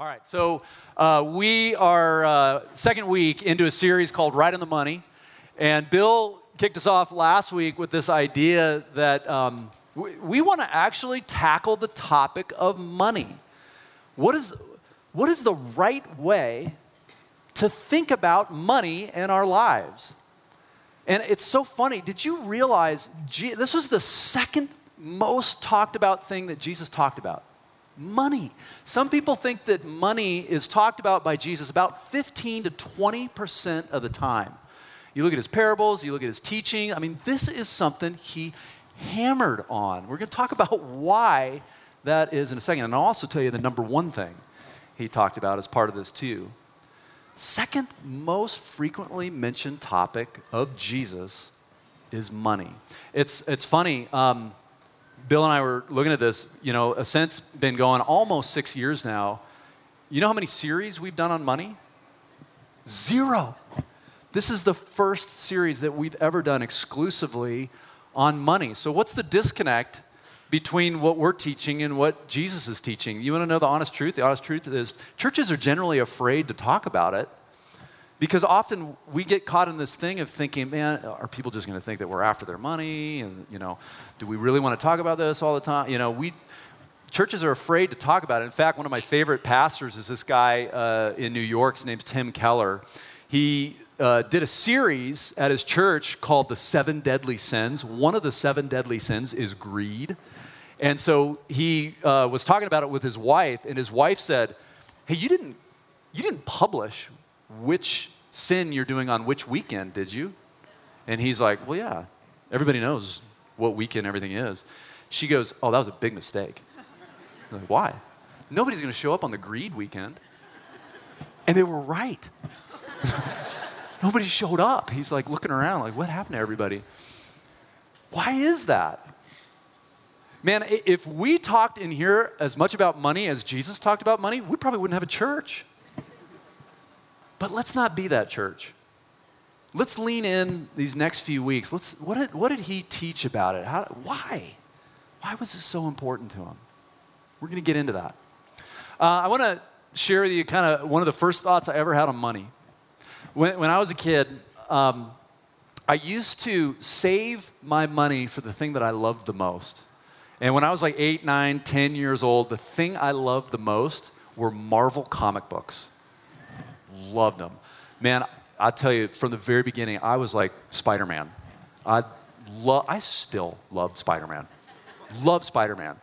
All right, so uh, we are uh, second week into a series called Right on the Money, and Bill kicked us off last week with this idea that um, we, we want to actually tackle the topic of money. What is what is the right way to think about money in our lives? And it's so funny. Did you realize this was the second most talked about thing that Jesus talked about? Money. Some people think that money is talked about by Jesus about 15 to 20% of the time. You look at his parables, you look at his teaching. I mean, this is something he hammered on. We're going to talk about why that is in a second. And I'll also tell you the number one thing he talked about as part of this, too. Second most frequently mentioned topic of Jesus is money. It's, it's funny. Um, Bill and I were looking at this, you know, a sense been going almost six years now. You know how many series we've done on money? Zero. This is the first series that we've ever done exclusively on money. So, what's the disconnect between what we're teaching and what Jesus is teaching? You want to know the honest truth? The honest truth is churches are generally afraid to talk about it because often we get caught in this thing of thinking, man, are people just going to think that we're after their money? And, you know, do we really want to talk about this all the time? You know, we, churches are afraid to talk about it. In fact, one of my favorite pastors is this guy uh, in New York. His name's Tim Keller. He uh, did a series at his church called The Seven Deadly Sins. One of the seven deadly sins is greed. And so he uh, was talking about it with his wife, and his wife said, Hey, you didn't, you didn't publish which sin you're doing on which weekend, did you? And he's like, Well, yeah, everybody knows what weekend everything is. She goes, Oh, that was a big mistake. I'm like, Why? Nobody's going to show up on the greed weekend. And they were right. Nobody showed up. He's like looking around, like, What happened to everybody? Why is that? Man, if we talked in here as much about money as Jesus talked about money, we probably wouldn't have a church. But let's not be that church. Let's lean in these next few weeks. Let's, what, did, what did he teach about it? How, why? Why was this so important to him? We're going to get into that. Uh, I want to share with you kind of one of the first thoughts I ever had on money. When, when I was a kid, um, I used to save my money for the thing that I loved the most. And when I was like eight, nine, ten years old, the thing I loved the most were Marvel comic books loved them. Man, I tell you, from the very beginning, I was like Spider Man. I, lo- I still love Spider Man. love Spider Man.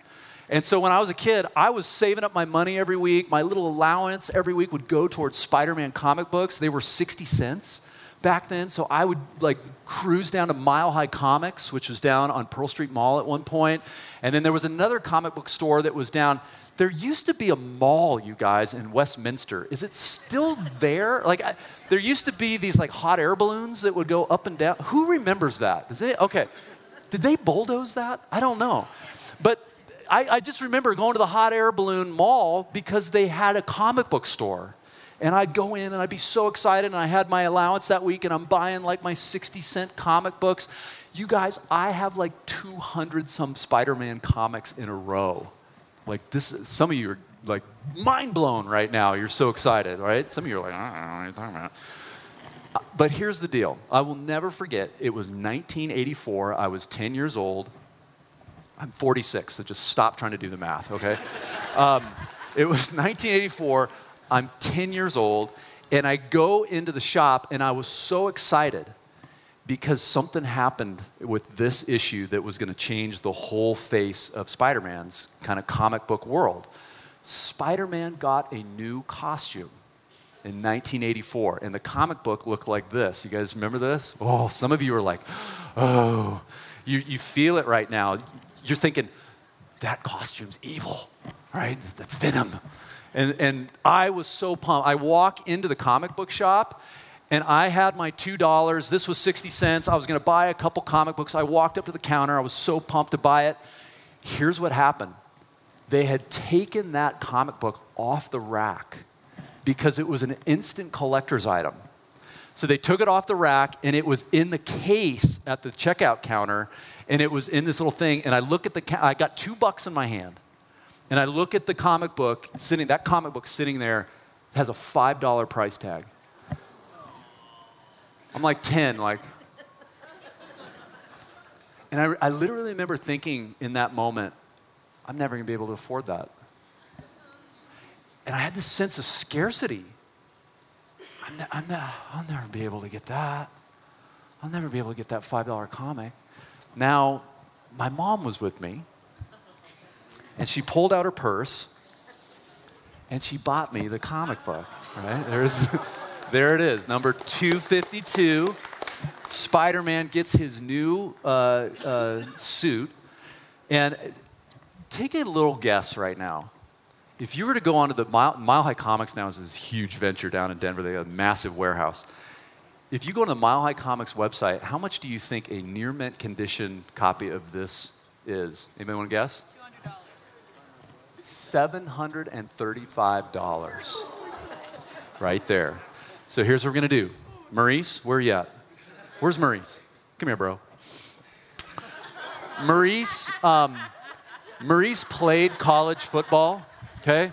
And so when I was a kid, I was saving up my money every week. My little allowance every week would go towards Spider Man comic books. They were 60 cents back then. So I would like cruise down to Mile High Comics, which was down on Pearl Street Mall at one point. And then there was another comic book store that was down there used to be a mall, you guys, in Westminster. Is it still there? Like, I, there used to be these like hot air balloons that would go up and down. Who remembers that? It? Okay. Did they bulldoze that? I don't know. But I, I just remember going to the hot air balloon mall because they had a comic book store. And I'd go in and I'd be so excited, and I had my allowance that week, and I'm buying like my 60 cent comic books. You guys, I have like 200 some Spider Man comics in a row. Like this, some of you are like mind blown right now. You're so excited, right? Some of you are like, I don't know what you're talking about. Uh, but here's the deal. I will never forget. It was 1984. I was 10 years old. I'm 46, so just stop trying to do the math, okay? um, it was 1984. I'm 10 years old, and I go into the shop, and I was so excited because something happened with this issue that was going to change the whole face of Spider Man's kind of comic book world. Spider Man got a new costume in 1984, and the comic book looked like this. You guys remember this? Oh, some of you are like, oh, you, you feel it right now. You're thinking, that costume's evil, right? That's Venom. And, and I was so pumped. I walk into the comic book shop, and I had my $2. This was 60 cents. I was going to buy a couple comic books. I walked up to the counter. I was so pumped to buy it. Here's what happened they had taken that comic book off the rack because it was an instant collector's item. So they took it off the rack and it was in the case at the checkout counter and it was in this little thing. And I look at the, I got two bucks in my hand and I look at the comic book sitting, that comic book sitting there has a $5 price tag. I'm like 10, like. And I, I literally remember thinking in that moment, I'm never gonna be able to afford that. And I had this sense of scarcity. I'm ne- I'm ne- I'll never be able to get that. I'll never be able to get that $5 comic. Now, my mom was with me, and she pulled out her purse, and she bought me the comic book, right? There's, there it is, number 252. Spider Man gets his new uh, uh, suit. And take a little guess right now. If you were to go onto the Mile, Mile High Comics now is this huge venture down in Denver, they have a massive warehouse. If you go to the Mile High Comics website, how much do you think a near mint condition copy of this is? Anybody want to guess? Two hundred dollars. $735. Right there. So here's what we're going to do. Maurice, where you at? Where's Maurice? Come here, bro. Maurice, um, Maurice played college football, okay?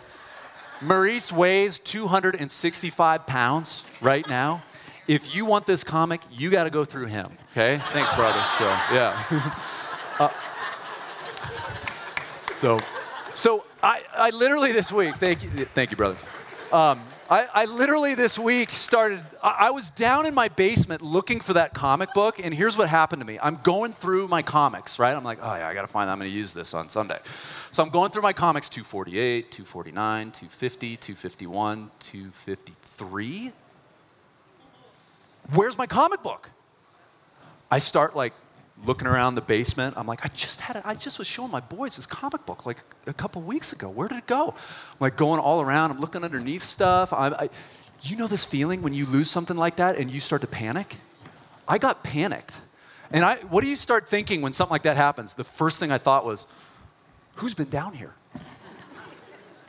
Maurice weighs 265 pounds right now. If you want this comic, you got to go through him, okay? Thanks, brother. So, yeah. uh, so, so I, I literally this week, thank you, thank you, brother. Um, I, I, literally this week started, I, I, was down in my basement looking for that comic book, and here's what happened to me. I'm going through my comics, right? I'm like, oh yeah, I gotta find, I'm gonna use this on Sunday. So I'm going through my comics 248, 249, 250, 251, 253. Where's my comic book? I start like looking around the basement. I'm like, I just had it. I just was showing my boys this comic book like a couple weeks ago. Where did it go? I'm like going all around. I'm looking underneath stuff. I, I, you know this feeling when you lose something like that and you start to panic? I got panicked. And I, what do you start thinking when something like that happens? The first thing I thought was, who's been down here?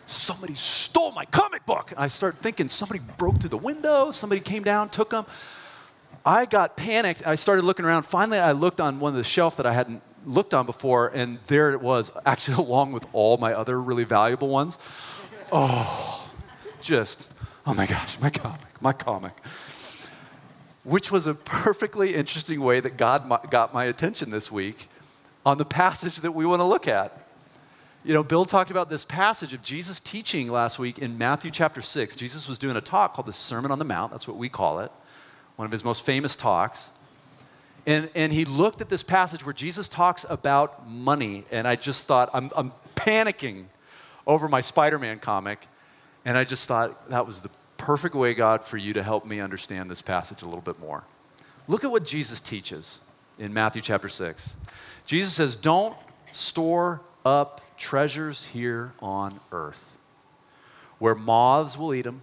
Somebody stole my comic book. I started thinking somebody broke through the window, somebody came down, took them. I got panicked. I started looking around. Finally, I looked on one of the shelf that I hadn't looked on before, and there it was, actually, along with all my other really valuable ones. Oh, just, oh my gosh, my comic, my comic. Which was a perfectly interesting way that God got my attention this week on the passage that we want to look at. You know, Bill talked about this passage of Jesus teaching last week in Matthew chapter 6. Jesus was doing a talk called the Sermon on the Mount, that's what we call it one of his most famous talks. And, and he looked at this passage where Jesus talks about money, and I just thought, I'm, I'm panicking over my Spider Man comic, and I just thought that was the perfect way, God, for you to help me understand this passage a little bit more. Look at what Jesus teaches in Matthew chapter 6. Jesus says, Don't store up treasures here on earth, where moths will eat them,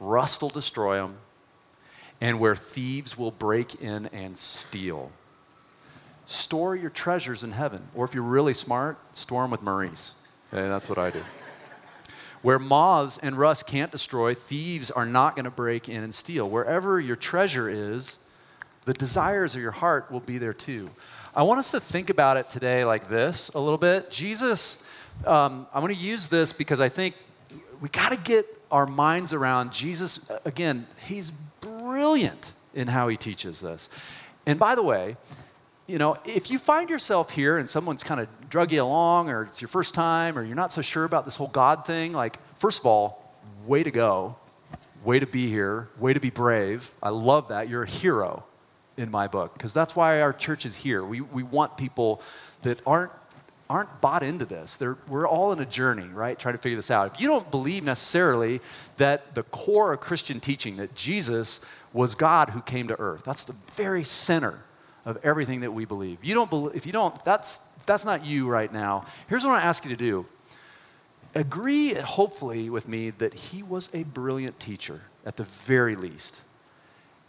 rust will destroy them and where thieves will break in and steal. Store your treasures in heaven, or if you're really smart, store them with Maurice. Okay, that's what I do. Where moths and rust can't destroy, thieves are not going to break in and steal. Wherever your treasure is, the desires of your heart will be there too. I want us to think about it today like this a little bit. Jesus, um, I want to use this because I think we got to get our minds around Jesus. Uh, again, he's brilliant in how he teaches this. And by the way, you know, if you find yourself here and someone's kind of drug you along, or it's your first time, or you're not so sure about this whole God thing, like, first of all, way to go. Way to be here. Way to be brave. I love that. You're a hero in my book, because that's why our church is here. We, we want people that aren't aren't bought into this. They're, we're all in a journey, right, trying to figure this out. If you don't believe necessarily that the core of Christian teaching, that Jesus was God who came to earth, that's the very center of everything that we believe. You don't believe, if you don't, that's, that's not you right now. Here's what I ask you to do agree, hopefully, with me that he was a brilliant teacher at the very least.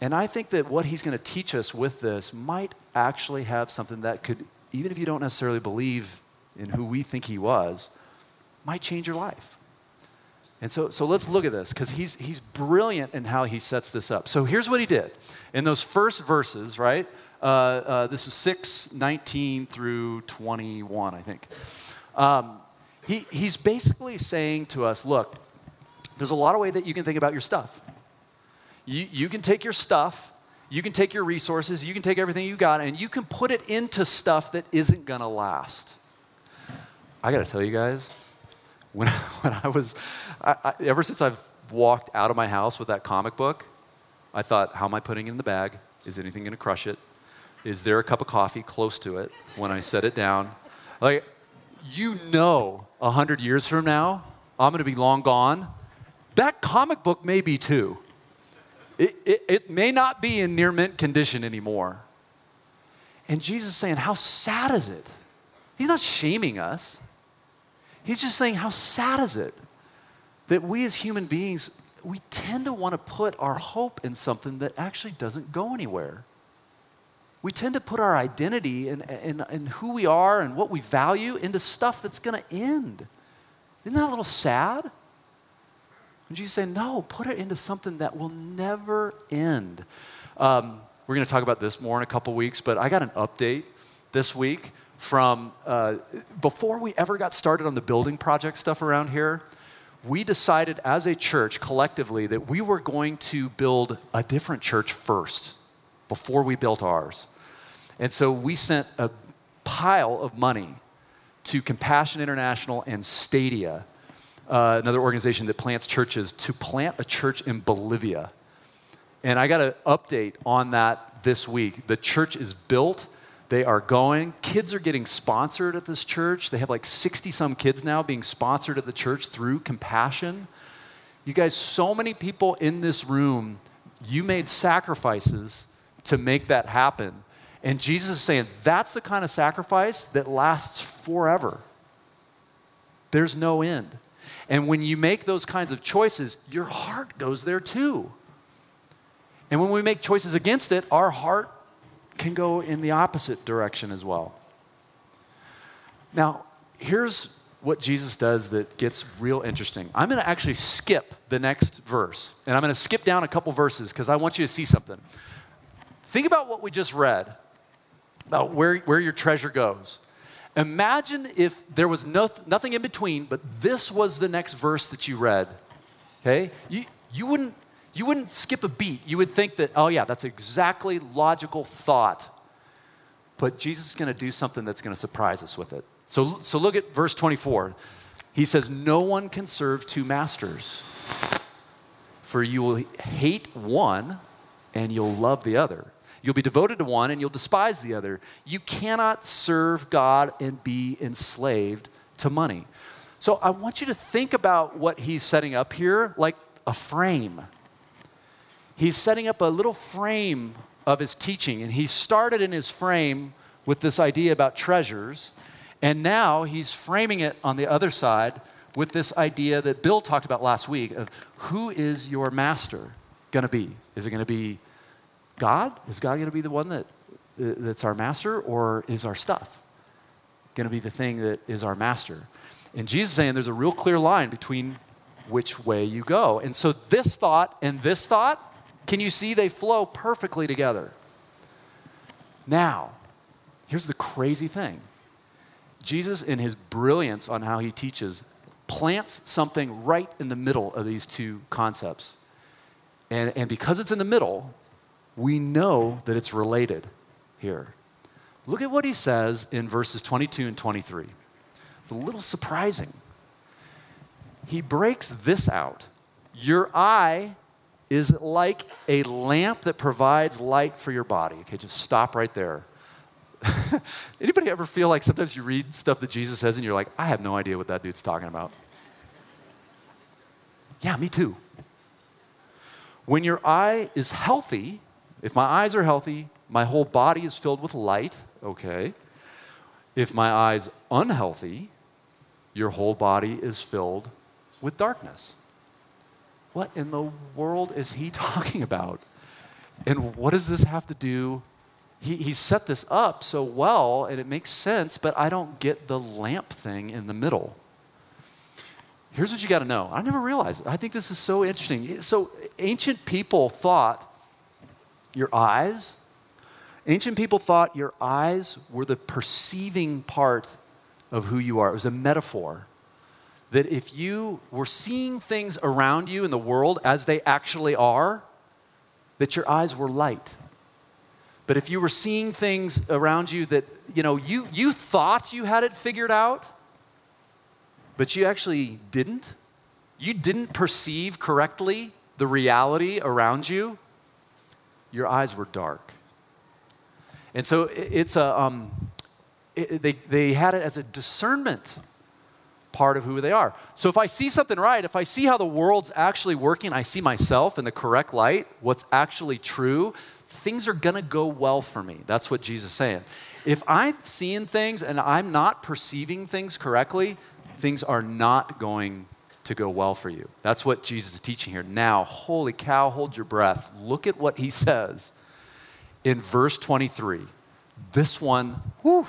And I think that what he's going to teach us with this might actually have something that could, even if you don't necessarily believe in who we think he was might change your life. And so, so let's look at this because he's, he's brilliant in how he sets this up. So here's what he did. In those first verses, right? Uh, uh, this is 6, 19 through 21, I think. Um, he, he's basically saying to us look, there's a lot of way that you can think about your stuff. You, you can take your stuff, you can take your resources, you can take everything you got, and you can put it into stuff that isn't gonna last. I gotta tell you guys, when, when I was, I, I, ever since I've walked out of my house with that comic book, I thought, how am I putting it in the bag? Is anything gonna crush it? Is there a cup of coffee close to it when I set it down? Like, you know, a hundred years from now, I'm gonna be long gone. That comic book may be too. It, it, it may not be in near mint condition anymore. And Jesus is saying, How sad is it? He's not shaming us. He's just saying, How sad is it that we as human beings, we tend to want to put our hope in something that actually doesn't go anywhere. We tend to put our identity and, and, and who we are and what we value into stuff that's going to end. Isn't that a little sad? And Jesus saying, no, put it into something that will never end. Um, we're going to talk about this more in a couple weeks, but I got an update this week from uh, before we ever got started on the building project stuff around here. We decided as a church collectively that we were going to build a different church first before we built ours. And so we sent a pile of money to Compassion International and Stadia uh, another organization that plants churches, to plant a church in Bolivia. And I got an update on that this week. The church is built, they are going. Kids are getting sponsored at this church. They have like 60 some kids now being sponsored at the church through Compassion. You guys, so many people in this room, you made sacrifices to make that happen. And Jesus is saying that's the kind of sacrifice that lasts forever. There's no end. And when you make those kinds of choices, your heart goes there too. And when we make choices against it, our heart can go in the opposite direction as well. Now, here's what Jesus does that gets real interesting. I'm going to actually skip the next verse, and I'm going to skip down a couple verses because I want you to see something. Think about what we just read about where, where your treasure goes. Imagine if there was no, nothing in between, but this was the next verse that you read. Okay? You, you, wouldn't, you wouldn't skip a beat. You would think that, oh, yeah, that's exactly logical thought. But Jesus is going to do something that's going to surprise us with it. So, so look at verse 24. He says, No one can serve two masters, for you will hate one and you'll love the other You'll be devoted to one and you'll despise the other. You cannot serve God and be enslaved to money. So I want you to think about what he's setting up here like a frame. He's setting up a little frame of his teaching, and he started in his frame with this idea about treasures, and now he's framing it on the other side with this idea that Bill talked about last week of who is your master going to be? Is it going to be God? Is God going to be the one that, that's our master, or is our stuff going to be the thing that is our master? And Jesus is saying there's a real clear line between which way you go. And so this thought and this thought, can you see they flow perfectly together? Now, here's the crazy thing Jesus, in his brilliance on how he teaches, plants something right in the middle of these two concepts. And, and because it's in the middle, we know that it's related here. Look at what he says in verses 22 and 23. It's a little surprising. He breaks this out. Your eye is like a lamp that provides light for your body. Okay, just stop right there. Anybody ever feel like sometimes you read stuff that Jesus says and you're like, I have no idea what that dude's talking about? Yeah, me too. When your eye is healthy, if my eyes are healthy, my whole body is filled with light, okay. If my eyes unhealthy, your whole body is filled with darkness. What in the world is he talking about? And what does this have to do? He, he set this up so well, and it makes sense, but I don't get the lamp thing in the middle. Here's what you got to know. I never realized it. I think this is so interesting. So, ancient people thought your eyes. Ancient people thought your eyes were the perceiving part of who you are. It was a metaphor. That if you were seeing things around you in the world as they actually are, that your eyes were light. But if you were seeing things around you that, you know, you, you thought you had it figured out, but you actually didn't, you didn't perceive correctly the reality around you, your eyes were dark. And so it's a, um, it, they, they had it as a discernment part of who they are. So if I see something right, if I see how the world's actually working, I see myself in the correct light, what's actually true, things are to go well for me. That's what Jesus is saying. If I'm seeing things and I'm not perceiving things correctly, things are not going to go well for you. That's what Jesus is teaching here. Now, holy cow, hold your breath. Look at what he says in verse 23. This one, whew,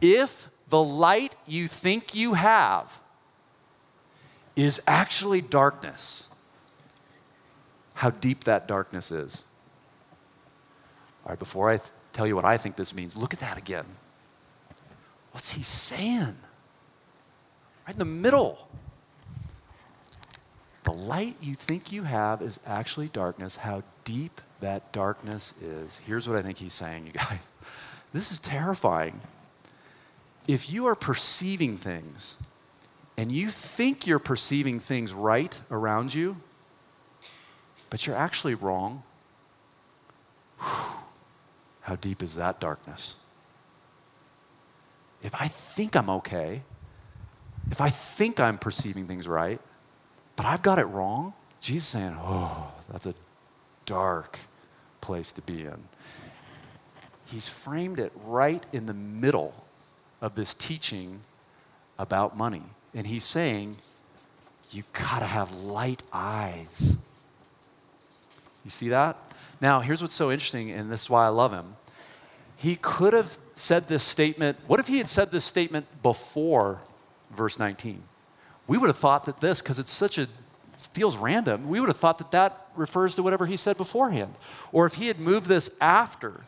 if the light you think you have is actually darkness, how deep that darkness is. All right, before I th- tell you what I think this means, look at that again. What's he saying? Right in the middle. The light you think you have is actually darkness. How deep that darkness is. Here's what I think he's saying, you guys. This is terrifying. If you are perceiving things and you think you're perceiving things right around you, but you're actually wrong, whew, how deep is that darkness? If I think I'm okay, if I think I'm perceiving things right, but I've got it wrong, Jesus saying, oh, that's a dark place to be in. He's framed it right in the middle of this teaching about money. And he's saying, you gotta have light eyes. You see that? Now, here's what's so interesting, and this is why I love him. He could have said this statement. What if he had said this statement before verse 19? We would have thought that this, because it's such a feels random, we would have thought that that refers to whatever he said beforehand. Or if he had moved this after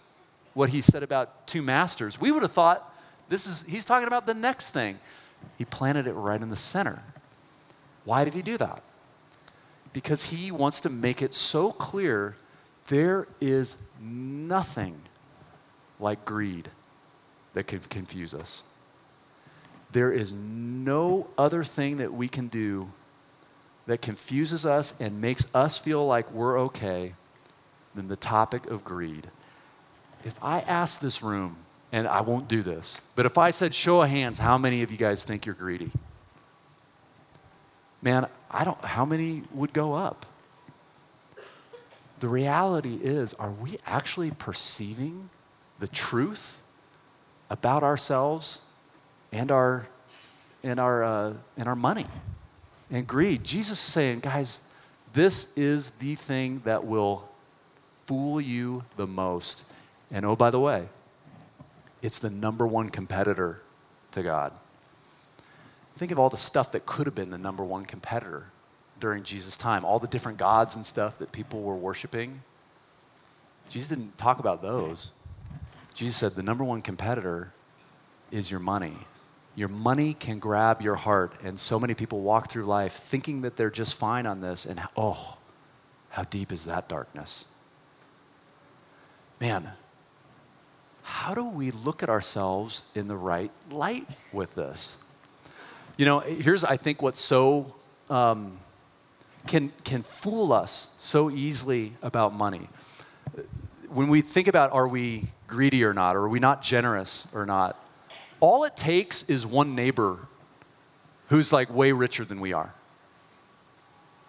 what he said about two masters, we would have thought this is he's talking about the next thing. He planted it right in the center. Why did he do that? Because he wants to make it so clear there is nothing like greed that can confuse us. There is no other thing that we can do that confuses us and makes us feel like we're okay than the topic of greed. If I ask this room, and I won't do this, but if I said, show of hands, how many of you guys think you're greedy? Man, I don't, how many would go up? The reality is, are we actually perceiving the truth about ourselves and our, and our, uh, and our money and greed? Jesus is saying, guys, this is the thing that will fool you the most. And oh, by the way, it's the number one competitor to God. Think of all the stuff that could have been the number one competitor during Jesus' time, all the different gods and stuff that people were worshiping. Jesus didn't talk about those. Jesus said the number one competitor is your money. Your money can grab your heart, and so many people walk through life thinking that they're just fine on this, and oh, how deep is that darkness? Man, how do we look at ourselves in the right light with this? You know, here's, I think, what's so, um, can, can fool us so easily about money. When we think about are we greedy or not, or are we not generous or not, all it takes is one neighbor who's like way richer than we are.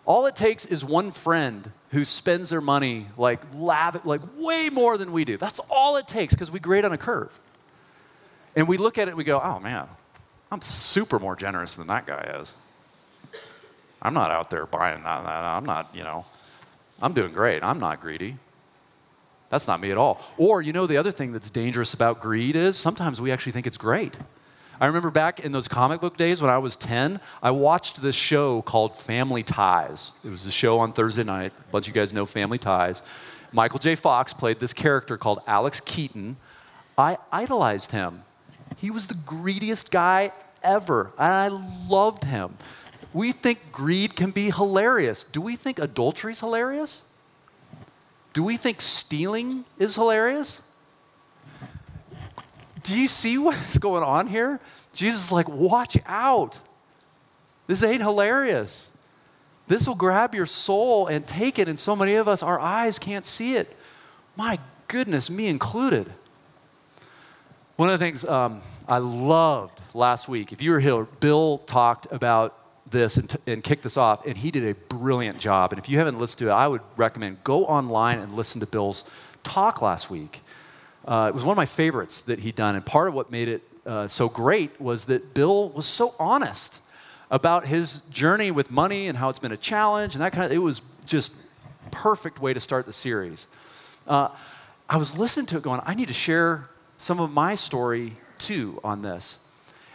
All it takes is one friend who spends their money like lav- like way more than we do. That's all it takes because we grade on a curve. And we look at it and we go, oh man, I'm super more generous than that guy is. I'm not out there buying that. I'm not, you know, I'm doing great. I'm not greedy. That's not me at all. Or, you know, the other thing that's dangerous about greed is sometimes we actually think it's great. I remember back in those comic book days when I was 10, I watched this show called Family Ties. It was a show on Thursday night. A bunch of you guys know Family Ties. Michael J. Fox played this character called Alex Keaton. I idolized him. He was the greediest guy ever. And I loved him. We think greed can be hilarious. Do we think adultery is hilarious? Do we think stealing is hilarious? Do you see what's going on here? Jesus is like, watch out. This ain't hilarious. This will grab your soul and take it, and so many of us, our eyes can't see it. My goodness, me included. One of the things um, I loved last week, if you were here, Bill talked about this and, t- and kicked this off, and he did a brilliant job. And if you haven't listened to it, I would recommend go online and listen to Bill's talk last week. Uh, it was one of my favorites that he'd done, and part of what made it uh, so great was that Bill was so honest about his journey with money and how it's been a challenge and that kind of. It was just perfect way to start the series. Uh, I was listening to it, going, I need to share some of my story too on this,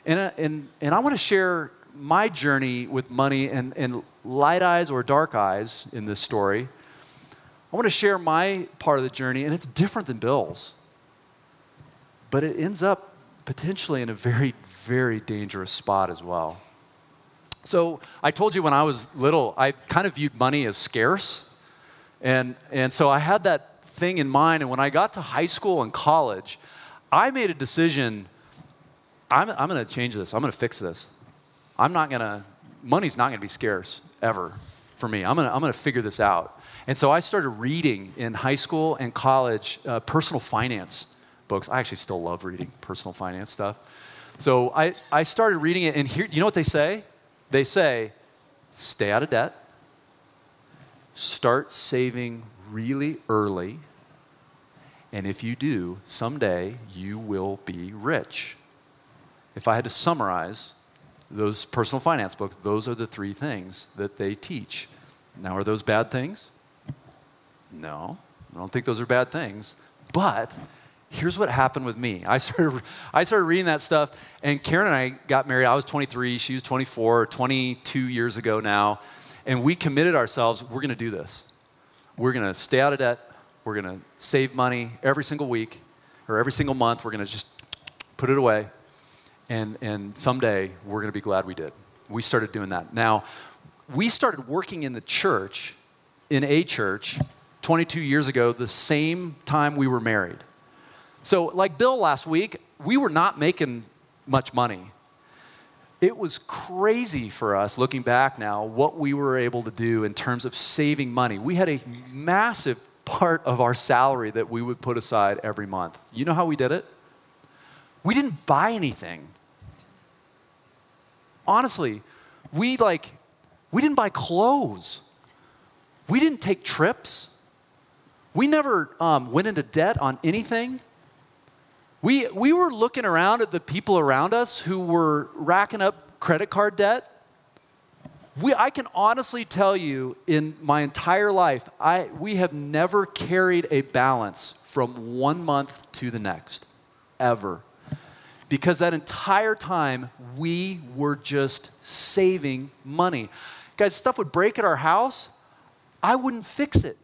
and uh, and and I want to share my journey with money and, and light eyes or dark eyes in this story. I want to share my part of the journey, and it's different than Bill's but it ends up potentially in a very, very dangerous spot as well. So I told you when I was little, I kind of viewed money as scarce. And, and so I had that thing in mind. And when I got to high school and college, I made a decision I'm, I'm going to change this, I'm going to fix this. I'm not going to, money's not going to be scarce ever for me. I'm going to I'm going to figure this out. And so I started reading in high school and college uh, personal finance books. I actually still love reading personal finance stuff. So I, I started reading it, and here, you know what they say? They say, stay out of debt, start saving really early, and if you do, someday you will be rich. If I had to summarize those personal finance books, those are the three things that they teach. Now, are those bad things? No, I don't think those are bad things. But here's what happened with me. I started, I started reading that stuff, and Karen and I got married. I was 23, she was 24, 22 years ago now. And we committed ourselves, we're going to do this. We're going to stay out of debt. We're going to save money every single week or every single month. We're going to just put it away. And, and someday we're going to be glad we did. We started doing that. Now, we started working in the church, in a church, 22 years ago, the same time we were married. So, like Bill last week, we were not making much money. It was crazy for us looking back now what we were able to do in terms of saving money. We had a massive part of our salary that we would put aside every month. You know how we did it? We didn't buy anything. Honestly, we like we didn't buy clothes. We didn't take trips. We never um, went into debt on anything. We, we were looking around at the people around us who were racking up credit card debt. We, I can honestly tell you, in my entire life, I, we have never carried a balance from one month to the next, ever. Because that entire time, we were just saving money. Guys, stuff would break at our house, I wouldn't fix it.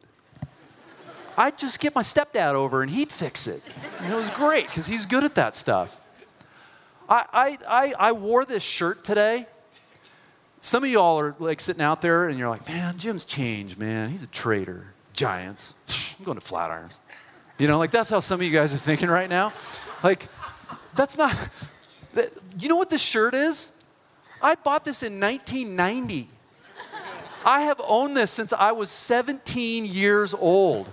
I'd just get my stepdad over and he'd fix it. And it was great because he's good at that stuff. I, I, I, I wore this shirt today. Some of y'all are like sitting out there and you're like, man, Jim's changed, man. He's a traitor. Giants. I'm going to Flatirons. You know, like that's how some of you guys are thinking right now. Like, that's not. You know what this shirt is? I bought this in 1990. I have owned this since I was 17 years old.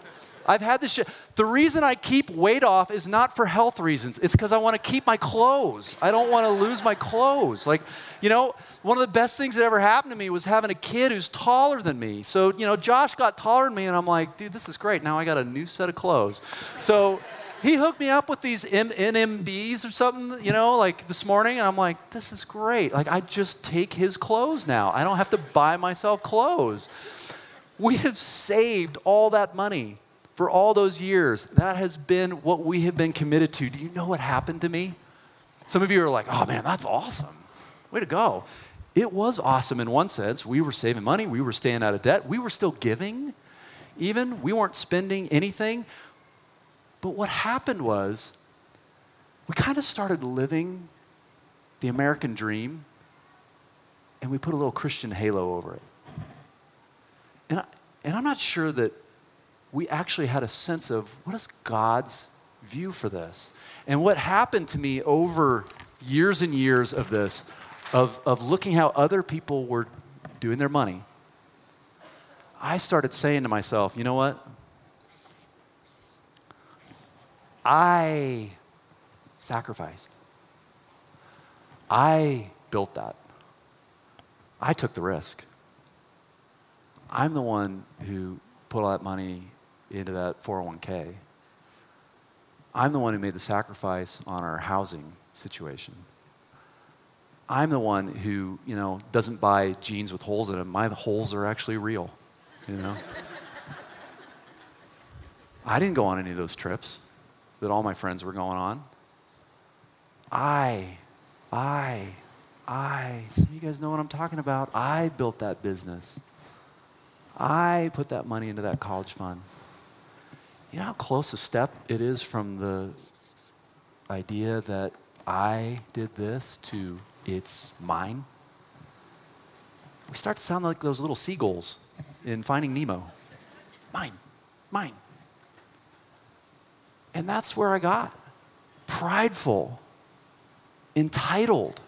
I've had this shit. The reason I keep weight off is not for health reasons. It's because I want to keep my clothes. I don't want to lose my clothes. Like, you know, one of the best things that ever happened to me was having a kid who's taller than me. So, you know, Josh got taller than me, and I'm like, dude, this is great. Now I got a new set of clothes. So he hooked me up with these M- NMDs or something, you know, like this morning, and I'm like, this is great. Like, I just take his clothes now. I don't have to buy myself clothes. We have saved all that money for all those years. That has been what we have been committed to. Do you know what happened to me? Some of you are like, oh man, that's awesome. Way to go. It was awesome in one sense. We were saving money, we were staying out of debt, we were still giving, even. We weren't spending anything. But what happened was, we kind of started living the American dream and we put a little Christian halo over it. And, I, and I'm not sure that we actually had a sense of what is God's view for this. And what happened to me over years and years of this, of, of looking how other people were doing their money, I started saying to myself, you know what? I sacrificed. I built that. I took the risk. I'm the one who put all that money into that 401k. I'm the one who made the sacrifice on our housing situation. I'm the one who, you know, doesn't buy jeans with holes in them. My holes are actually real, you know. I didn't go on any of those trips that all my friends were going on. I, I, I, some of you guys know what I'm talking about. I built that business. I put that money into that college fund. You know how close a step it is from the idea that I did this to it's mine? We start to sound like those little seagulls in Finding Nemo. Mine, mine. And that's where I got prideful, entitled,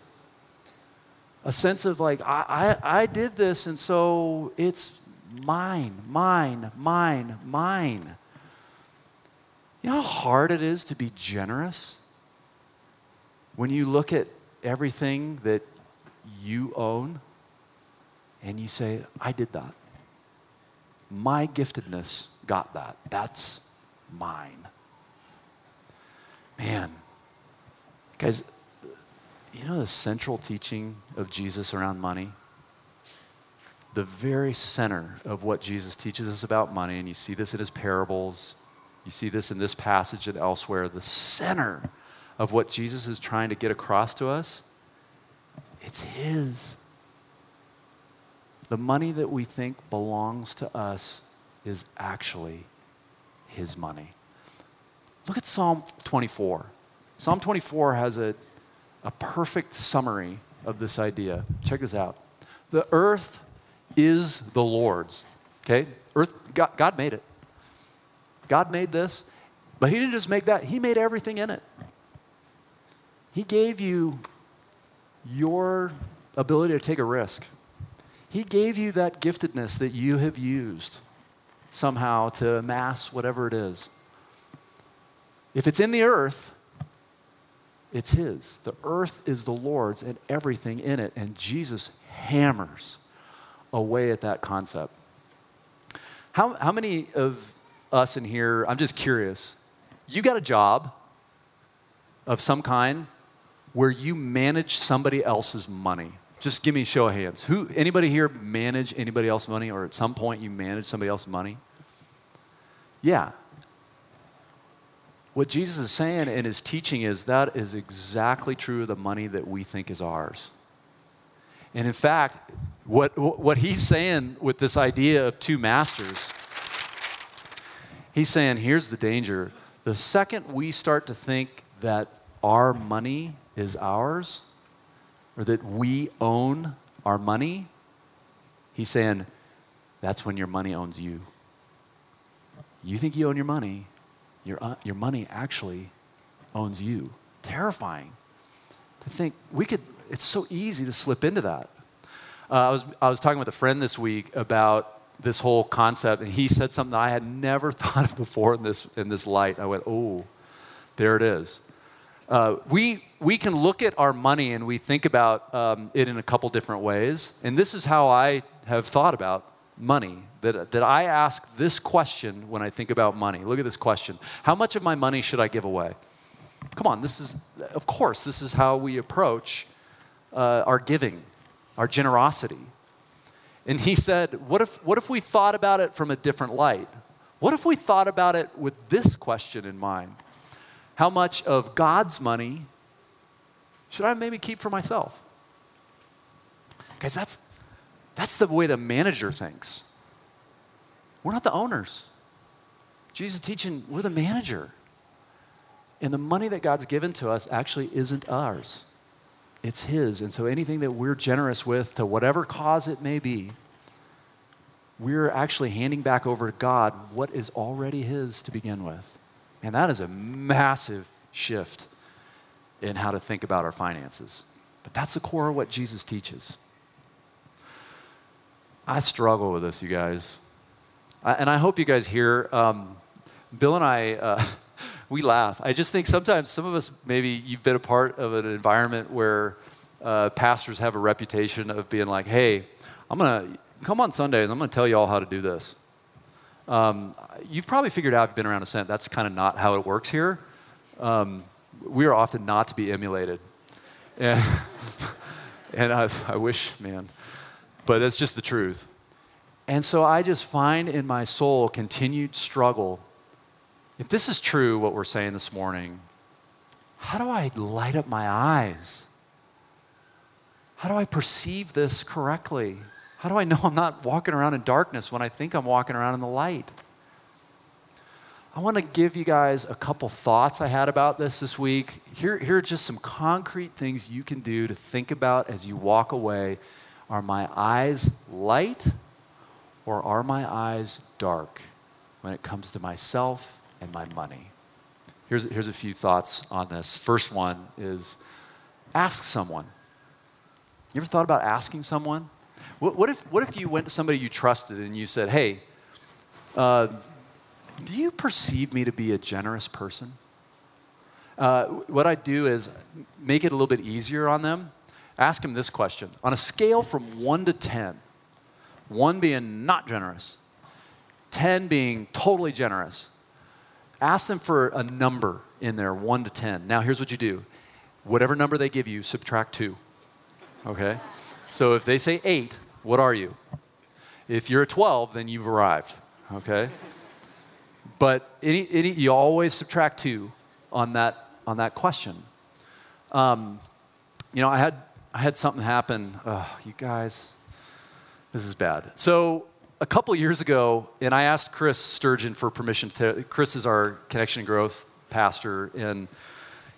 a sense of like, I, I, I did this, and so it's mine, mine, mine, mine. You know how hard it is to be generous? When you look at everything that you own and you say, I did that. My giftedness got that. That's mine. Man, guys, you know the central teaching of Jesus around money? The very center of what Jesus teaches us about money, and you see this in his parables, you see this in this passage and elsewhere, the center of what Jesus is trying to get across to us, it's his. The money that we think belongs to us is actually his money. Look at Psalm 24. Psalm 24 has a a perfect summary of this idea. Check this out. The earth is the Lord's. Okay? Earth, God, God made it. God made this, but He didn't just make that, He made everything in it. He gave you your ability to take a risk. He gave you that giftedness that you have used somehow to amass whatever it is. If it's in the earth, it's His. The earth is the Lord's and everything in it. And Jesus hammers away at that concept. How, how many of us in here, I'm just curious, you got a job of some kind where you manage somebody else's money? Just give me a show of hands. Who, anybody here manage anybody else's money or at some point you manage somebody else's money? Yeah, what Jesus is saying in his teaching is that is exactly true of the money that we think is ours. And in fact, what, what he's saying with this idea of two masters, he's saying here's the danger. The second we start to think that our money is ours, or that we own our money, he's saying that's when your money owns you. You think you own your money, your, uh, your money actually owns you. Terrifying to think we could, it's so easy to slip into that. Uh, I, was, I was talking with a friend this week about this whole concept, and he said something I had never thought of before in this, in this light. I went, oh, there it is. Uh, we, we can look at our money and we think about um, it in a couple different ways. And this is how I have thought about money that, that I ask this question when I think about money. Look at this question How much of my money should I give away? Come on, this is, of course, this is how we approach uh, our giving, our generosity. And he said, what if, what if we thought about it from a different light? What if we thought about it with this question in mind? How much of God's money should I maybe keep for myself? Guys, that's, that's the way the manager thinks. We're not the owners. Jesus is teaching we're the manager. And the money that God's given to us actually isn't ours. It's His. And so anything that we're generous with, to whatever cause it may be, we're actually handing back over to God what is already His to begin with. And that is a massive shift in how to think about our finances. But that's the core of what Jesus teaches. I struggle with this, you guys. I, and I hope you guys hear. Um, Bill and I, uh, we laugh. I just think sometimes some of us, maybe you've been a part of an environment where uh, pastors have a reputation of being like, hey, I'm going to come on Sundays, I'm going to tell you all how to do this. Um, you've probably figured out, you've been around Ascent, that's kind of not how it works here. Um, we are often not to be emulated. And, and I, I wish, man, but that's just the truth. And so I just find in my soul continued struggle. If this is true, what we're saying this morning, how do I light up my eyes? How do I perceive this correctly? How do I know I'm not walking around in darkness when I think I'm walking around in the light? I want to give you guys a couple thoughts I had about this this week. Here, here are just some concrete things you can do to think about as you walk away. Are my eyes light or are my eyes dark when it comes to myself and my money? Here's, here's a few thoughts on this. First one is ask someone. You ever thought about asking someone? What, what, if, what if you went to somebody you trusted and you said, hey, uh, do you perceive me to be a generous person? Uh, what I do is make it a little bit easier on them. Ask them this question On a scale from 1 to 10, 1 being not generous, 10 being totally generous, ask them for a number in there, 1 to 10. Now, here's what you do whatever number they give you, subtract 2. Okay? So if they say 8, what are you? If you're a 12, then you've arrived, okay? But any, any, you always subtract two on that, on that question. Um, you know, I had, I had something happen. Oh, you guys, this is bad. So a couple years ago, and I asked Chris Sturgeon for permission to, Chris is our connection and growth pastor, and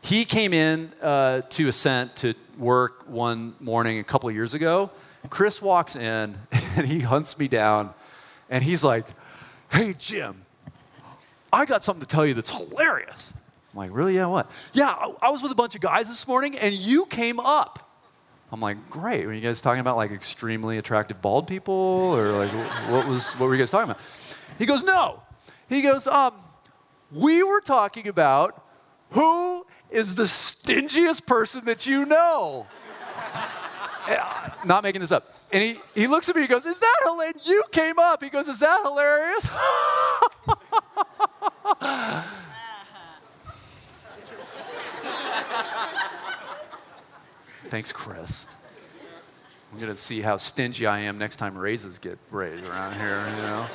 he came in uh, to Ascent to work one morning a couple years ago, Chris walks in and he hunts me down and he's like, Hey, Jim, I got something to tell you that's hilarious. I'm like, Really? Yeah, what? Yeah, I, I was with a bunch of guys this morning and you came up. I'm like, Great. Were you guys talking about like extremely attractive bald people or like what was what were you guys talking about? He goes, No. He goes, um, we were talking about who is the stingiest person that you know. Not making this up. And he, he looks at me, he goes, Is that hilarious? You came up. He goes, Is that hilarious? Thanks, Chris. I'm going to see how stingy I am next time raises get raised around here, you know?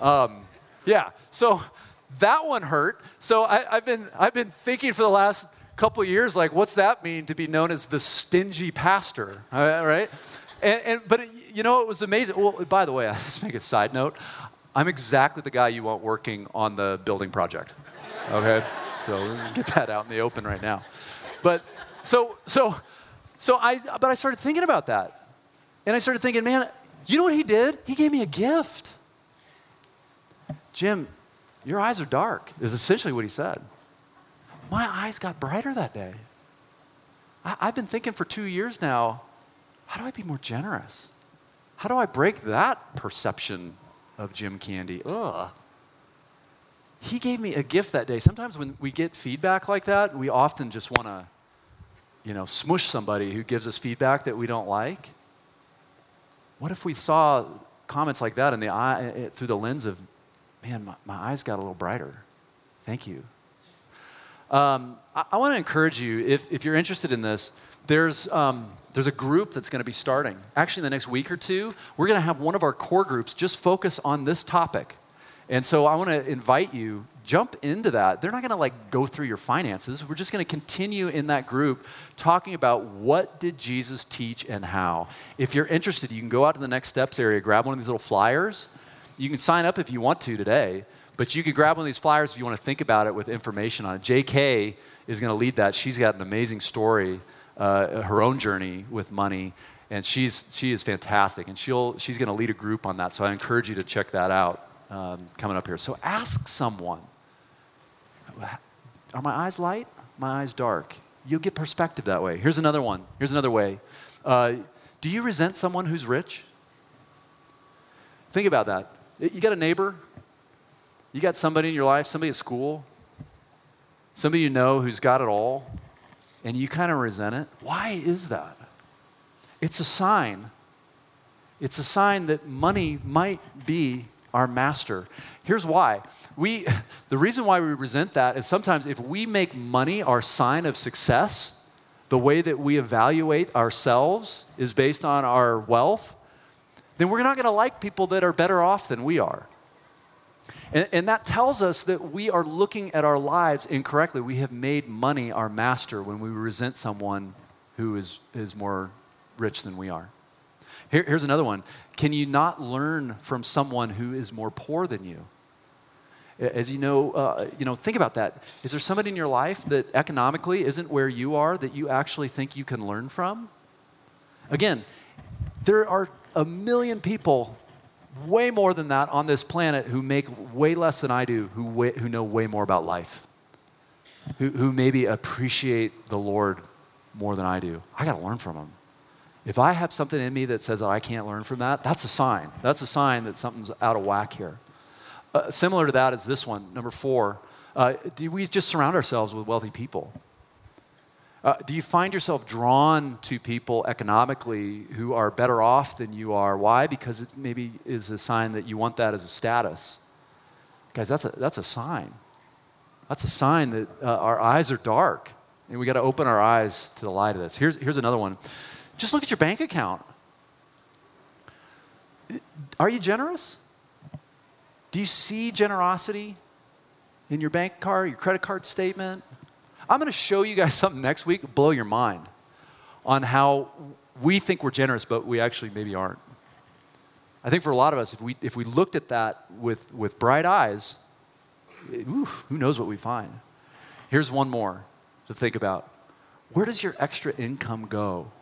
Um, yeah, so that one hurt. So I, have been, I've been thinking for the last couple years, like, what's that mean to be known as the stingy pastor, right? And, and but it, you know, it was amazing. Well, by the way, let's make a side note. I'm exactly the guy you want working on the building project. Okay, so get that out in the open right now. But so so so I but I started thinking about that, and I started thinking, man, you know what he did? He gave me a gift. Jim, your eyes are dark. Is essentially what he said my eyes got brighter that day. I, I've been thinking for two years now how do I be more generous? How do I break that perception of Jim Candy? Ugh. He gave me a gift that day. Sometimes when we get feedback like that, we often just want to, you know, smush somebody who gives us feedback that we don't like. What if we saw comments like that in the eye, eh, through the lens of, man, my, my eyes got a little brighter. Thank you. Um, I, I want to encourage you, if, if you're interested in this, there's, um, there's a group that's going to be starting. Actually, in the next week or two, we're going to have one of our core groups just focus on this topic. And so I want to invite you, jump into that. They're not going to like go through your finances. We're just going to continue in that group talking about what did Jesus teach and how. If you're interested, you can go out to the next steps area, grab one of these little flyers. You can sign up if you want to today. But you can grab one of these flyers if you want to think about it with information on it. JK is going to lead that. She's got an amazing story uh, her own journey with money, and she's she is fantastic, and she'll she's going to lead a group on that. So I encourage you to check that out um, coming up here. So ask someone, are my eyes light? My eyes dark? You'll get perspective that way. Here's another one. Here's another way. Uh, do you resent someone who's rich? Think about that. You got a neighbor, you got somebody in your life, somebody at school, somebody you know who's got it all, and you kind of resent it. Why is that? It's a sign. It's a sign that money might be our master. Here's why. We, the reason why we resent that is sometimes if we make money our sign of success, the way that we evaluate ourselves is based on our wealth, then we're not going to like people that are better off than we are. And, and, that tells us that we are looking at our lives incorrectly. We have made money our master when we resent someone who is, is more rich than we are. Here, here's another one. Can you not learn from someone who is more poor than you? As you know, uh, you know, think about that. Is there somebody in your life that economically isn't where you are that you actually think you can learn from? Again, there are a million people, way more than that, on this planet who make way less than I do, who, way, who know way more about life, who, who maybe appreciate the Lord more than I do. I got to learn from them. If I have something in me that says I can't learn from that, that's a sign. That's a sign that something's out of whack here. Uh, similar to that is this one, number four. Uh, do we just surround ourselves with wealthy people? Uh, do you find yourself drawn to people economically who are better off than you are? Why? Because it maybe is a sign that you want that as a status. Guys, that's a, that's a sign. That's a sign that uh, our eyes are dark, and we got to open our eyes to the light of this. Here's, here's another one. Just look at your bank account. Are you generous? Do you see generosity in your bank card, your credit card statement? I'm going to show you guys something next week, blow your mind on how we think we're generous, but we actually maybe aren't. I think for a lot of us, if we, if we looked at that with, with bright eyes, eh, oof, who knows what we find. Here's one more to think about. Where does your extra income go?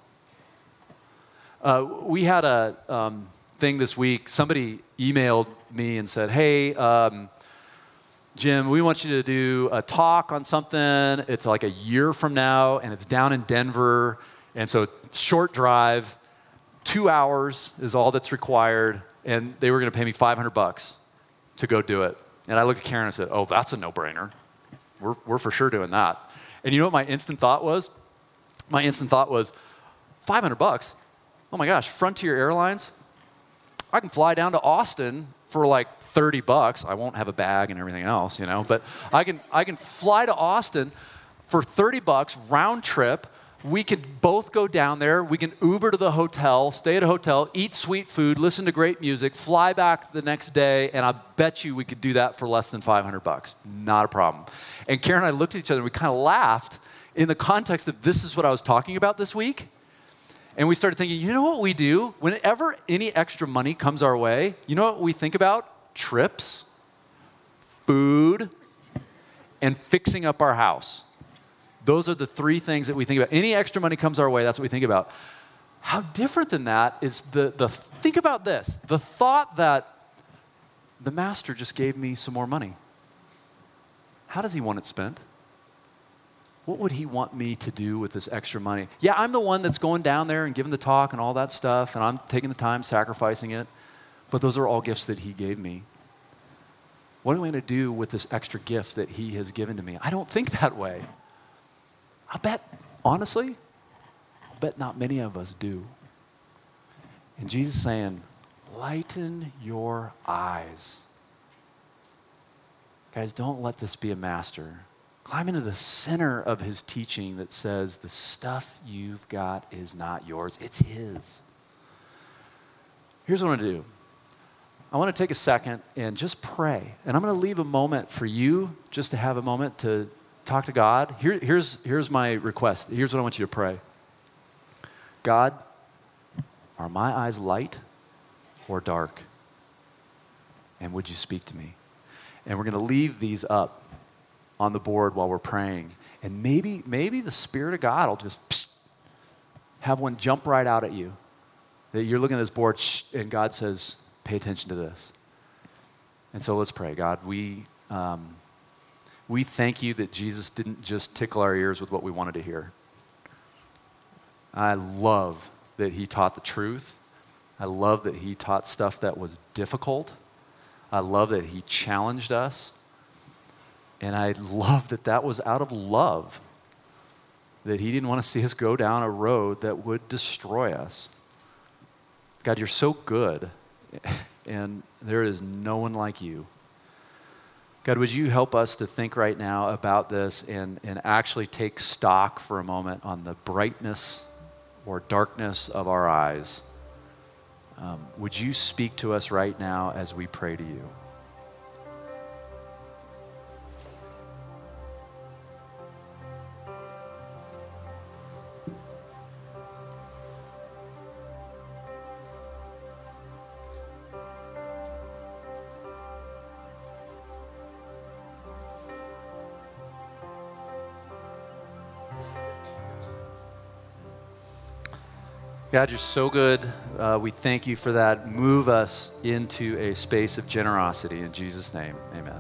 Uh, we had a, um, thing this week. Somebody emailed me and said, Hey, um, Jim, we want you to do a talk on something. It's like a year from now, and it's down in Denver. And so, short drive, two hours is all that's required. And they were going to pay me 500 bucks to go do it. And I looked at Karen and said, Oh, that's a no brainer. We're, we're for sure doing that. And you know what my instant thought was? My instant thought was, 500 bucks? Oh my gosh, Frontier Airlines, I can fly down to Austin for like 30 bucks. I won't have a bag and everything else, you know, but I can, I can fly to Austin for 30 bucks round trip. We could both go down there. We can Uber to the hotel, stay at a hotel, eat sweet food, listen to great music, fly back the next day, and I bet you we could do that for less than 500 bucks. Not a problem. And Karen and I looked at each other and we kind of laughed in the context of this is what I was talking about this week. And we started thinking, you know what we do? Whenever any extra money comes our way, you know what we think about? Trips, food, and fixing up our house. Those are the three things that we think about. Any extra money comes our way, that's what we think about. How different than that is the, the think about this the thought that the master just gave me some more money. How does he want it spent? What would he want me to do with this extra money? Yeah, I'm the one that's going down there and giving the talk and all that stuff, and I'm taking the time, sacrificing it, but those are all gifts that he gave me. What am I going to do with this extra gift that he has given to me? I don't think that way. I bet, honestly, I bet not many of us do. And Jesus saying, lighten your eyes. Guys, don't let this be a master. Climb into the center of his teaching that says the stuff you've got is not yours, it's his. Here's what I want to do I want to take a second and just pray. And I'm going to leave a moment for you just to have a moment to talk to God. Here, here's, here's my request. Here's what I want you to pray God, are my eyes light or dark? And would you speak to me? And we're going to leave these up on the board while we're praying. And maybe, maybe the Spirit of God will just have one jump right out at you. That you're looking at this board and God says, pay attention to this. And so let's pray. God, we, um, we thank you that Jesus didn't just tickle our ears with what we wanted to hear. I love that he taught the truth. I love that he taught stuff that was difficult. I love that he challenged us. And I love that that was out of love, that he didn't want to see us go down a road that would destroy us. God, you're so good, and there is no one like you. God, would you help us to think right now about this and, and actually take stock for a moment on the brightness or darkness of our eyes? Um, would you speak to us right now as we pray to you? God, you're so good. Uh, we thank you for that. Move us into a space of generosity. In Jesus' name, amen.